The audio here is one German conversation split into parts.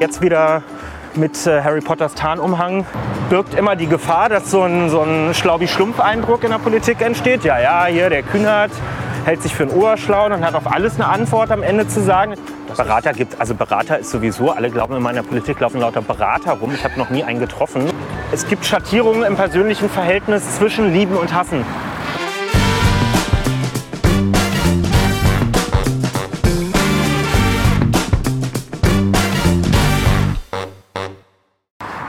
Jetzt wieder mit äh, Harry Potters Tarnumhang birgt immer die Gefahr, dass so ein, so ein Schlaubi-Schlumpf-Eindruck in der Politik entsteht. Ja, ja, hier der Kühnert hält sich für einen Oberschlau und hat auf alles eine Antwort am Ende zu sagen. Berater gibt, also Berater ist sowieso, alle glauben in der Politik laufen lauter Berater rum. Ich habe noch nie einen getroffen. Es gibt Schattierungen im persönlichen Verhältnis zwischen Lieben und Hassen.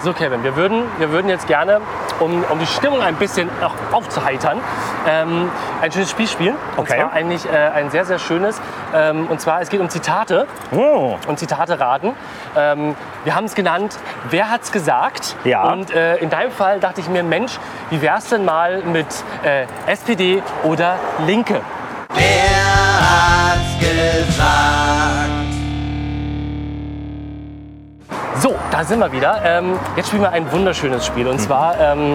So, Kevin, wir würden, wir würden jetzt gerne, um, um die Stimmung ein bisschen auch aufzuheitern, ähm, ein schönes Spiel spielen. Und Okay. zwar eigentlich äh, ein sehr, sehr schönes. Ähm, und zwar, es geht um Zitate Oh, und Zitate raten. Ähm, wir haben es genannt, wer hat's gesagt? Ja. Und äh, in deinem Fall dachte ich mir, Mensch, wie wär's denn mal mit äh, SPD oder Linke? So, da sind wir wieder. Ähm, jetzt spielen wir ein wunderschönes Spiel. Und zwar, ähm,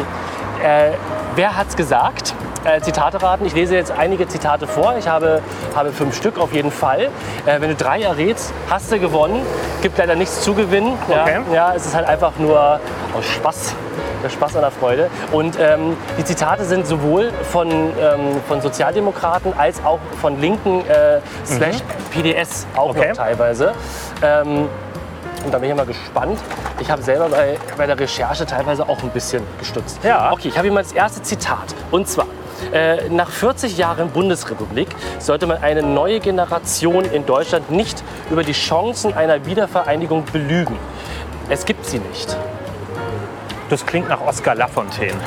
äh, wer hat's gesagt? Äh, Zitate raten. Ich lese jetzt einige Zitate vor. Ich habe, habe fünf Stück auf jeden Fall. Äh, wenn du drei errätst, hast du gewonnen. Gibt leider nichts zu gewinnen. Okay. Ja, ja, es ist halt einfach nur aus Spaß. Der Spaß an der Freude. Und ähm, die Zitate sind sowohl von, ähm, von Sozialdemokraten als auch von Linken äh, slash PDS auch noch teilweise. Ähm, und da bin ich mal gespannt. Ich habe selber bei, bei der Recherche teilweise auch ein bisschen gestutzt. Ja. Okay, ich habe hier mal das erste Zitat. Und zwar, äh, nach 40 Jahren Bundesrepublik sollte man eine neue Generation in Deutschland nicht über die Chancen einer Wiedervereinigung belügen. Es gibt sie nicht. das klingt nach Oskar Lafontaine.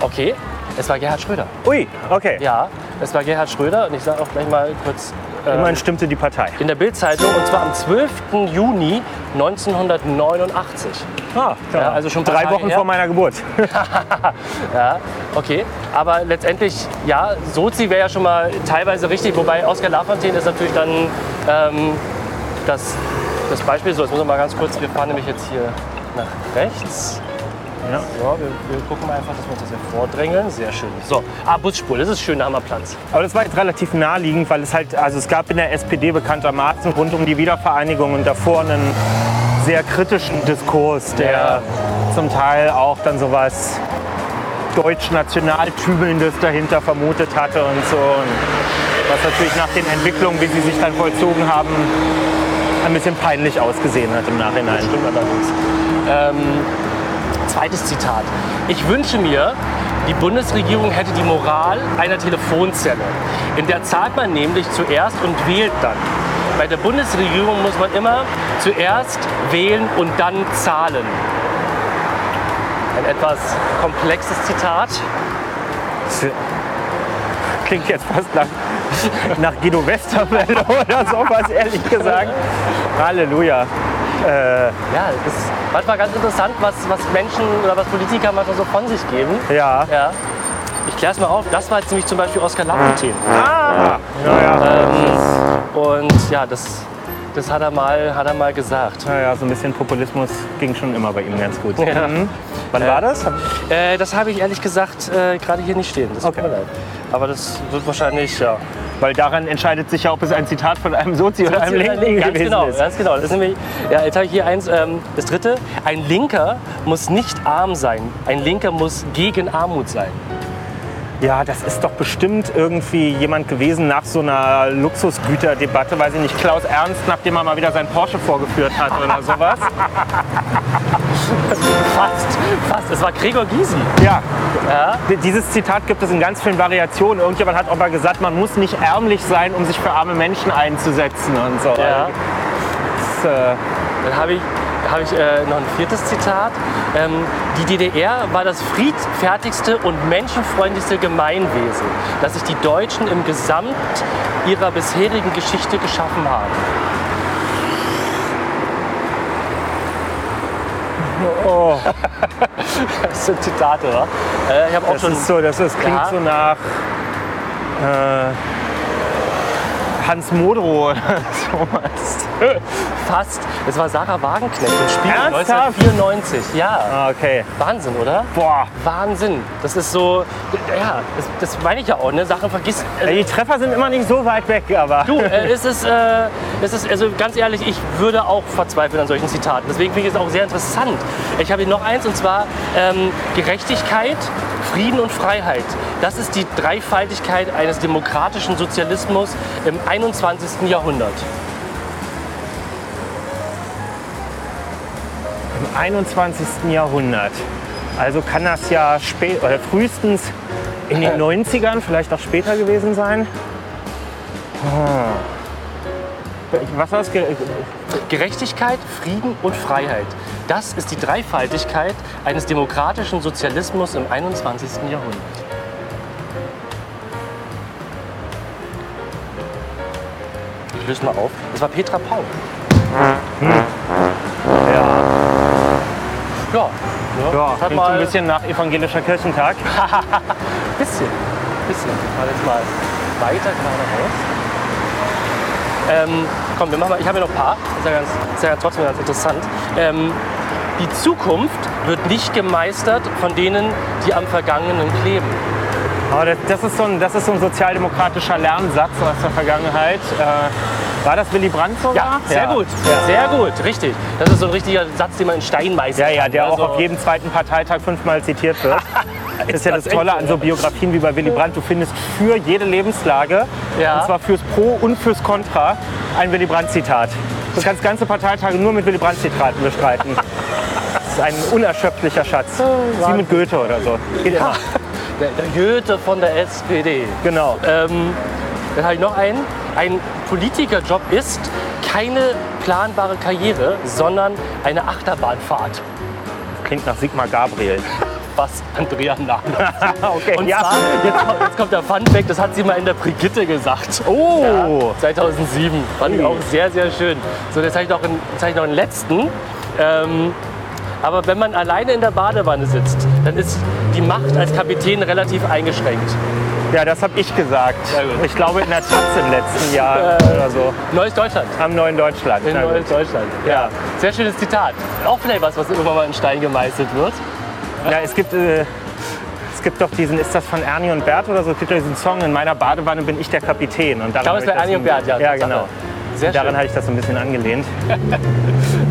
Okay, es war Gerhard Schröder. Ui, okay. Ja, es war Gerhard Schröder. Und ich sage auch gleich mal kurz Immerhin stimmte die Partei. in der Bildzeitung. Und zwar am 12. Juni 1989. Ah, Ja, also schon drei Tage Wochen her. vor meiner Geburt. Ja, okay. Aber letztendlich, ja, Sozi wäre ja schon mal teilweise richtig, wobei Oskar Lafontaine ist natürlich dann ähm, das, das Beispiel. So, jetzt müssen wir mal ganz kurz, wir fahren nämlich jetzt hier nach rechts. Ja. So, wir, wir gucken einfach, dass wir uns das hier vordrängeln. Sehr schön. So, ah, Busspur, das ist schön, da haben wir Platz. Aber das war jetzt relativ naheliegend, weil es halt, also es gab in der SPD bekanntermaßen rund um die Wiedervereinigung und davor einen sehr kritischen Diskurs, der Ja. zum Teil auch dann sowas deutsch-national-tübelndes dahinter vermutet hatte und so. Und was natürlich nach den Entwicklungen, wie sie sich dann vollzogen haben, ein bisschen peinlich ausgesehen hat im Nachhinein. Stimmt allerdings. Ähm, zweites Zitat. Ich wünsche mir, die Bundesregierung hätte die Moral einer Telefonzelle. In der zahlt man nämlich zuerst und wählt dann. Bei der Bundesregierung muss man immer zuerst wählen und dann zahlen. Ein etwas komplexes Zitat. Klingt jetzt fast nach, nach Guido Westerwelle oder sowas, ehrlich gesagt. Halleluja. Äh, Ja, es ist manchmal ganz interessant, was, was Menschen oder was Politiker manchmal so von sich geben. ja. Ja. Ich kläre es mal auf. Das war jetzt nämlich zum Beispiel Oskar Lafontaine. Ah, naja. Und ja, das, das hat, er mal, hat er mal gesagt. naja, so ein bisschen Populismus ging schon immer bei ihm ganz gut. Ja. Mhm. Wann war das? Äh, das habe ich ehrlich gesagt äh, gerade hier nicht stehen. Das tut Okay. mir leid. Aber das wird wahrscheinlich, ja. Weil daran entscheidet sich ja, ob es ein Zitat von einem Sozi oder einem Linken ganz gewesen genau, ist. ganz genau. Das ist nämlich, ja, jetzt habe ich hier eins, ähm, das dritte. Ein Linker muss nicht arm sein. Ein Linker muss gegen Armut sein. Ja, das ist doch bestimmt irgendwie jemand gewesen nach so einer Luxusgüterdebatte, weiß ich nicht, Klaus Ernst, nachdem er mal wieder sein Porsche vorgeführt hat oder sowas. Fast, fast. Es war Gregor Gysi. Ja, Ja. Dieses Zitat gibt es in ganz vielen Variationen. Irgendjemand hat aber gesagt, man muss nicht ärmlich sein, um sich für arme Menschen einzusetzen und so. Ja. Das, äh, Dann habe ich, habe ich äh, noch ein viertes Zitat. Ähm, die DDR war das friedfertigste und menschenfreundlichste Gemeinwesen, das sich die Deutschen im Gesamt ihrer bisherigen Geschichte geschaffen haben. Oh, Das sind Zitate, oder? Äh, ich habe auch das schon. ist so, das ist, klingt Ja. so nach. Äh, Hans Modrow oder sowas. Fast. Es war Sarah Wagenknecht im Spiel Ernsthaft? 1994. Ja. Ah, okay. Wahnsinn, oder? Boah. Wahnsinn. Das ist so, ja, das, das meine ich ja auch, ne? Sachen vergisst. Ja, Die Treffer sind immer nicht so weit weg, aber. Du, äh, es ist, äh, es ist, also ganz ehrlich, ich würde auch verzweifeln an solchen Zitaten. Deswegen finde ich es auch sehr interessant. Ich habe hier noch eins und zwar ähm, Gerechtigkeit, Frieden und Freiheit. Das ist die Dreifaltigkeit eines demokratischen Sozialismus im 21. Jahrhundert. 21. Jahrhundert. Also kann das ja spät oder frühestens in den 90ern, vielleicht auch später gewesen sein. Ah. Was war das? Ge- Gerechtigkeit, Frieden und Freiheit. Das ist die Dreifaltigkeit eines demokratischen Sozialismus im 21. Jahrhundert. Ich löse mal auf. Das war Petra Paul. Ja, Ja, ne? ja das hat mal ein bisschen nach evangelischer Kirchentag. bisschen, bisschen. Mal jetzt mal weiter geradeaus. Ähm, komm, wir machen mal, ich habe ja noch ein paar. Das ist ja, ganz, ist ja trotzdem ganz interessant. Ähm, die Zukunft wird nicht gemeistert von denen, die am Vergangenen kleben. Aber das, das, ist so ein, das ist so ein sozialdemokratischer Lernsatz aus der Vergangenheit. Äh, war das Willy Brandt sogar? Ja, sehr gut, Ja. sehr gut, richtig. Das ist so ein richtiger Satz, den man in Stein meißelt. Ja, ja, der auch Also, auf jedem zweiten Parteitag fünfmal zitiert wird. Das ist ja das Tolle an so Biografien wie bei Willy Brandt. Du findest für jede Lebenslage, Ja. und zwar fürs Pro und fürs Contra, ein Willy Brandt-Zitat. Du kannst ganze Parteitage nur mit Willy Brandt-Zitaten bestreiten. Das ist ein unerschöpflicher Schatz. Wie mit Goethe oder so. Geht immer. Der, der Goethe von der SPD. Genau. Ähm, dann habe ich noch einen. Ein Politikerjob ist keine planbare Karriere, sondern eine Achterbahnfahrt. Klingt nach Sigmar Gabriel. Was Andrea Nahles. okay, Und ja. zwar, jetzt, kommt- jetzt kommt der Funfact, das hat sie mal in der Brigitte gesagt. Oh, Ja, 2007. Fand ich auch sehr, sehr schön. So, jetzt habe ich noch einen, jetzt habe ich noch einen letzten. Ähm, aber wenn man alleine in der Badewanne sitzt, dann ist die Macht als Kapitän relativ eingeschränkt. Ja, das habe ich gesagt. Ich glaube in der Taz im letzten Jahr oder so. Neues Deutschland. Am neuen Deutschland. In Na gut. Neues Deutschland. Ja. Sehr schönes Zitat. Auch vielleicht was, was irgendwann mal in Stein gemeißelt wird. Ja, es gibt, äh, es gibt doch diesen, ist das von Ernie und Bert oder so? Es gibt doch diesen Song, in meiner Badewanne bin ich der Kapitän. Und Ich glaube, es ich Ernie und Bert, ja. Ja, genau. Sehr Daran schön. habe ich das so ein bisschen angelehnt.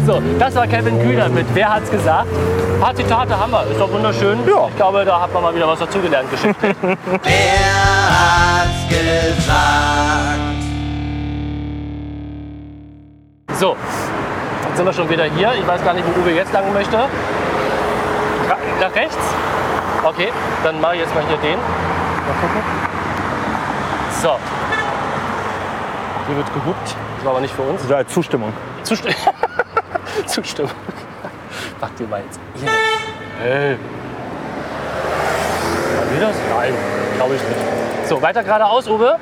So, das war Kevin Kühner mit Wer hat's gesagt? Ein paar Zitate haben wir. Ist doch wunderschön. Ja. Ich glaube, da hat man mal wieder was dazugelernt. Geschichte. Wer hat's gesagt? So, jetzt sind wir schon wieder hier. Ich weiß gar nicht, wo Uwe jetzt lang möchte. Nach rechts? Okay, dann mache ich jetzt mal hier den. Mal gucken. So. Hier wird gehupt. War aber nicht für uns. Also Zustimmung. Zustimmung. Zustimmung. Pack dir mal jetzt. Hier. Hey. Wir das? Nein, glaube ich nicht. So, weiter geradeaus, Uwe.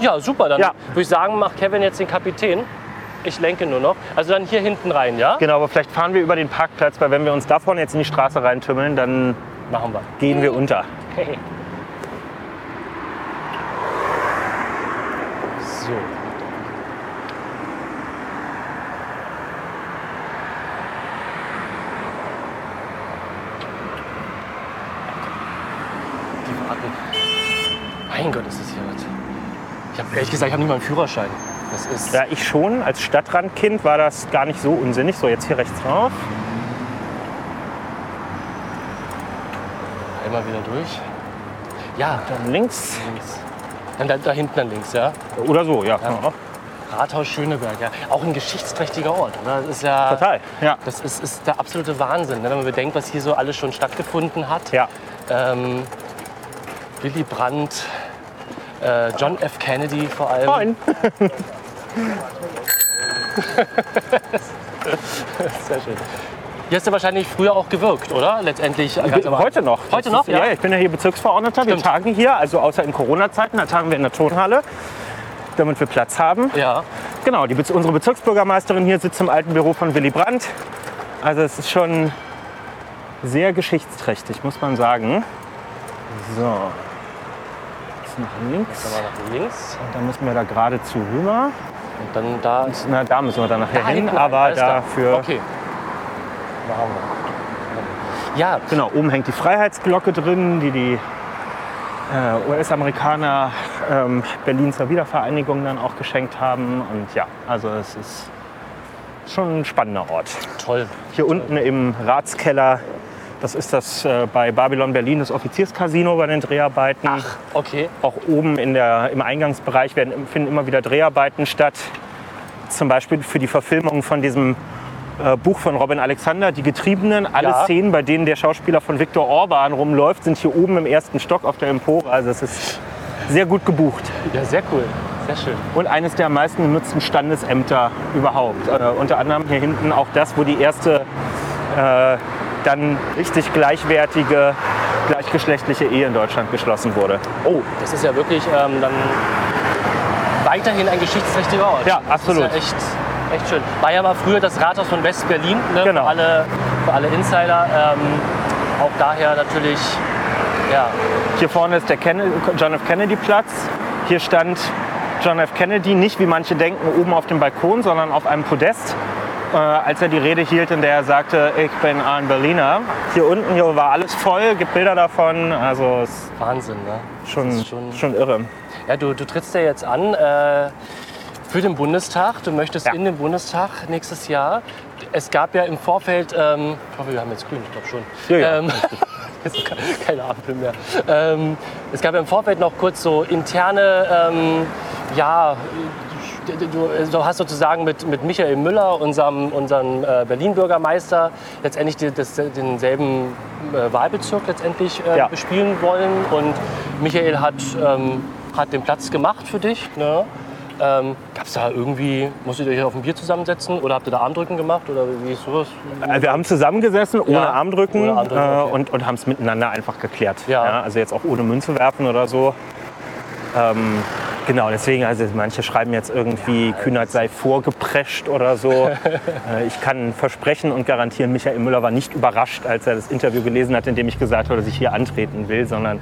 Ja, super. Dann Ja. würde ich sagen, macht Kevin jetzt den Kapitän. Ich lenke nur noch. Also dann hier hinten rein, ja? Genau, aber vielleicht fahren wir über den Parkplatz, weil wenn wir uns da vorne jetzt in die Straße reintümmeln, dann Machen wir. gehen wir unter. So. Die warten. Mein Gott, ist das hier was. Ich habe ehrlich gesagt, ich habe nicht mal einen Führerschein. Das ist. Ja, ich schon. Als Stadtrandkind war das gar nicht so unsinnig. So, jetzt hier rechts rauf. Einmal wieder durch. Ja, Dann links. links. Dann da, da hinten dann links, ja. Oder so, ja. man auch. Rathaus Schöneberg, ja. Auch ein geschichtsträchtiger Ort, oder? Das ist ja. Total. Ja. Das ist, ist der absolute Wahnsinn, ne? wenn man bedenkt, was hier so alles schon stattgefunden hat. Ja. Ähm, Willy Brandt, äh, John F. Kennedy vor allem. Moin. Sehr schön. Hier hast du wahrscheinlich früher auch gewirkt, oder? Letztendlich. am Heute noch. Heute Das noch, ist, ja? ja? ich bin ja hier Bezirksverordneter. Wir Stimmt. tagen hier, also außer in Corona-Zeiten, da tagen wir in der Tonhalle, damit wir Platz haben. Ja. Genau, die, unsere Bezirksbürgermeisterin hier sitzt im alten Büro von Willy Brandt. Also es ist schon sehr geschichtsträchtig, muss man sagen. So. Jetzt nach links. Dann mal nach links Und dann müssen wir da geradezu rüber. und dann da. Na, da müssen wir dann nachher Da hin, aber dafür. Okay. Ja, Genau, oben hängt die Freiheitsglocke drin, die die äh, US-Amerikaner ähm, Berlin zur Wiedervereinigung dann auch geschenkt haben. Und ja, also es ist schon ein spannender Ort. toll. Hier unten im Ratskeller, das ist das äh, bei Babylon Berlin, das Offizierscasino bei den Dreharbeiten. Ach, okay. Auch oben in der, im Eingangsbereich werden, finden immer wieder Dreharbeiten statt. Zum Beispiel für die Verfilmung von diesem äh, Buch von Robin Alexander, Die Getriebenen. Alle Ja. Szenen, bei denen der Schauspieler von Viktor Orban rumläuft, sind hier oben im ersten Stock auf der Empore. Also es ist sehr gut gebucht. Ja, sehr cool. Sehr schön. Und eines der am meisten genutzten Standesämter überhaupt. Äh, unter anderem hier hinten auch das, wo die erste äh, dann richtig gleichwertige, gleichgeschlechtliche Ehe in Deutschland geschlossen wurde. Oh, das ist ja wirklich ähm, dann weiterhin ein geschichtsträchtiger Ort. Ja, Das absolut. ist ja echt, echt schön. War ja mal früher das Rathaus von West-Berlin, ne? Genau. für, alle, für alle Insider. Ähm, auch daher natürlich, ja, Hier vorne ist der Ken John F. Kennedy Platz. Hier stand John F. Kennedy nicht, wie manche denken, oben auf dem Balkon, sondern auf einem Podest. Äh, als er die Rede hielt, in der er sagte, ich bin ein Berliner. Hier unten hier war alles voll, gibt Bilder davon. Also es ist Wahnsinn. Ne? schon, schon- schon irre. Ja, du, du trittst ja jetzt an äh, für den Bundestag. Du möchtest Ja. in den Bundestag nächstes Jahr. Es gab ja im Vorfeld, ähm, ich hoffe, wir haben jetzt grün, ich glaube schon. Ja, ja. Ähm, keine Ampel mehr. Ähm, es gab ja im Vorfeld noch kurz so interne, ähm, ja, du hast sozusagen mit, mit Michael Müller, unserem, unserem äh, Berlin-Bürgermeister, letztendlich die, das, denselben äh, Wahlbezirk letztendlich äh, Ja. bespielen wollen. Und Michael hat, ähm, hat den Platz gemacht für dich. Ne? Ähm, Gab es da irgendwie, musstet ihr euch auf ein Bier zusammensetzen oder habt ihr da Armdrücken gemacht oder wie ist sowas? Äh, Wir haben zusammengesessen, ohne Ja, Armdrücken, ohne Armdrücken, äh, okay. und, und haben es miteinander einfach geklärt. Ja. also jetzt auch ohne Münze werfen oder so. Ähm, genau, deswegen, also manche schreiben jetzt irgendwie, Kühnert sei vorgeprescht oder so. äh, ich kann versprechen und garantieren, Michael Müller war nicht überrascht, als er das Interview gelesen hat, in dem ich gesagt habe, dass ich hier antreten will, sondern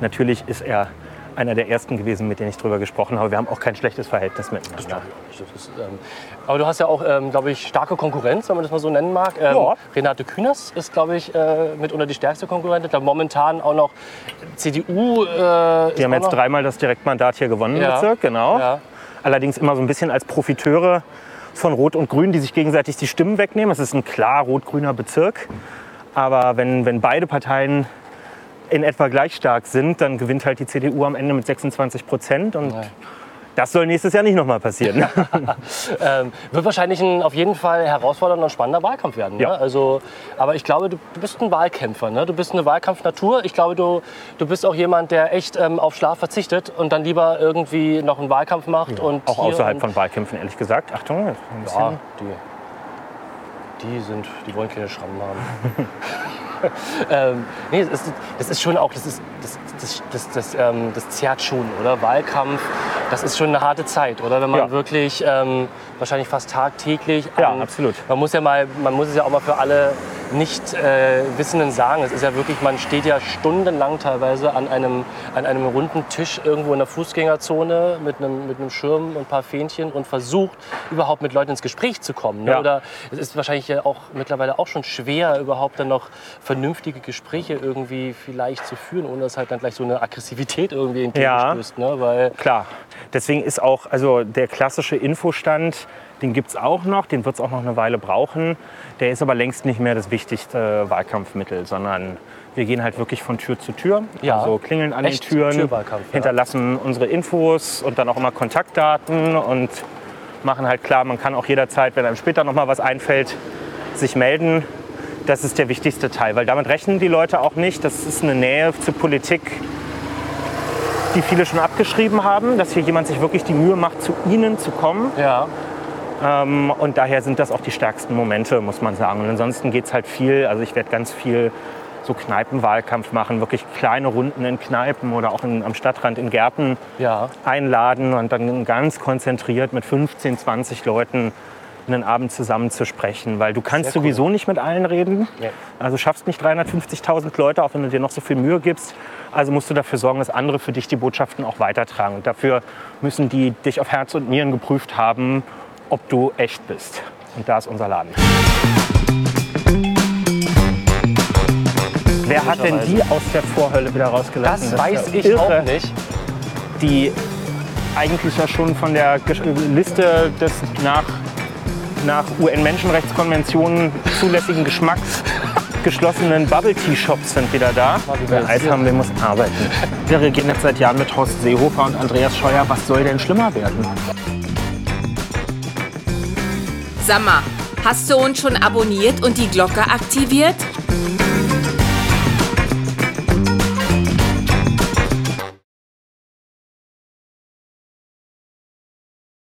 natürlich ist er einer der ersten gewesen, mit denen ich darüber gesprochen habe. Wir haben auch kein schlechtes Verhältnis miteinander. Ist, ähm, aber du hast ja auch, ähm, glaube ich, starke Konkurrenz, wenn man das mal so nennen mag. Ähm, Ja. Renate Künast ist, glaube ich, äh, mitunter die stärkste Konkurrentin. Da momentan auch noch CDU. Äh, Die haben jetzt dreimal das Direktmandat hier gewonnen Ja. Bezirk, genau. Ja. Allerdings immer so ein bisschen als Profiteure von Rot und Grün, die sich gegenseitig die Stimmen wegnehmen. Es ist ein klar rot-grüner Bezirk. Aber wenn, wenn beide Parteien in etwa gleich stark sind, dann gewinnt halt die CDU am Ende mit 26 Prozent. Und Ja. das soll nächstes Jahr nicht nochmal passieren. Ähm, wird wahrscheinlich ein auf jeden Fall herausfordernder und spannender Wahlkampf werden. Ja. Ne? Also, aber ich glaube, du, du bist ein Wahlkämpfer. Ne? Du bist eine Wahlkampfnatur. Ich glaube, du, du bist auch jemand, der echt ähm, auf Schlaf verzichtet und dann lieber irgendwie noch einen Wahlkampf macht. und Auch außerhalb und, von Wahlkämpfen, ehrlich gesagt. Achtung, ein bisschen. Ja, die, die sind, die wollen keine Schrammen haben. ähm, nee, das ist, das ist schon auch, das, ist, das, das, das, das, ähm, das zerrt schon, oder? Wahlkampf, das ist schon eine harte Zeit, oder? Wenn man Ja. wirklich ähm, wahrscheinlich fast tagtäglich. Ja, an- absolut. Man muss ja mal, man muss es ja auch mal für alle Nicht-Wissenden sagen. Es ist ja wirklich, man steht ja stundenlang teilweise an einem, an einem runden Tisch irgendwo in der Fußgängerzone mit einem, mit einem Schirm und ein paar Fähnchen und versucht überhaupt mit Leuten ins Gespräch zu kommen. Ne? Ja. Oder es ist wahrscheinlich ja auch mittlerweile auch schon schwer, überhaupt dann noch vernünftige Gespräche irgendwie vielleicht zu führen, ohne dass halt dann gleich so eine Aggressivität irgendwie entgegenstößt. Ne? Weil Klar. Deswegen ist auch also der klassische Infostand, den gibt es auch noch, den wird es auch noch eine Weile brauchen. Der ist aber längst nicht mehr das wichtigste Wahlkampfmittel, sondern wir gehen halt wirklich von Tür zu Tür. Ja. Also klingeln an Echt den Türen, Türwahlkampf, ja. hinterlassen unsere Infos und dann auch immer Kontaktdaten und machen halt klar, man kann auch jederzeit, wenn einem später noch mal was einfällt, sich melden. Das ist der wichtigste Teil, weil damit rechnen die Leute auch nicht. Das ist eine Nähe zur Politik, die viele schon abgeschrieben haben, dass hier jemand sich wirklich die Mühe macht, zu ihnen zu kommen. ja, Ähm, und daher sind das auch die stärksten Momente, muss man sagen. Und ansonsten geht es halt viel, also ich werde ganz viel so Kneipenwahlkampf machen, wirklich kleine Runden in Kneipen oder auch in, am Stadtrand in Gärten ja. einladen und dann ganz konzentriert mit 15, 20 Leuten einen Abend zusammen zu sprechen, weil du kannst Sehr cool. sowieso nicht mit allen reden. Ja. Also schaffst nicht 350.000 Leute, auch wenn du dir noch so viel Mühe gibst. Also musst du dafür sorgen, dass andere für dich die Botschaften auch weitertragen. Und dafür müssen die dich auf Herz und Nieren geprüft haben, ob du echt bist. Und da ist unser Laden. Wer hat denn die aus der Vorhölle wieder rausgelassen? Das weiß ich irre. auch nicht. Die eigentlich ja schon von der Liste des nach, nach UN-Menschenrechtskonventionen zulässigen Geschmacks geschlossenen Bubble-Tea-Shops sind wieder da. Wer Eis haben will, muss arbeiten. Wir regieren jetzt seit Jahren mit Horst Seehofer und Andreas Scheuer. Was soll denn schlimmer werden? Sag mal, hast du uns schon abonniert und die Glocke aktiviert?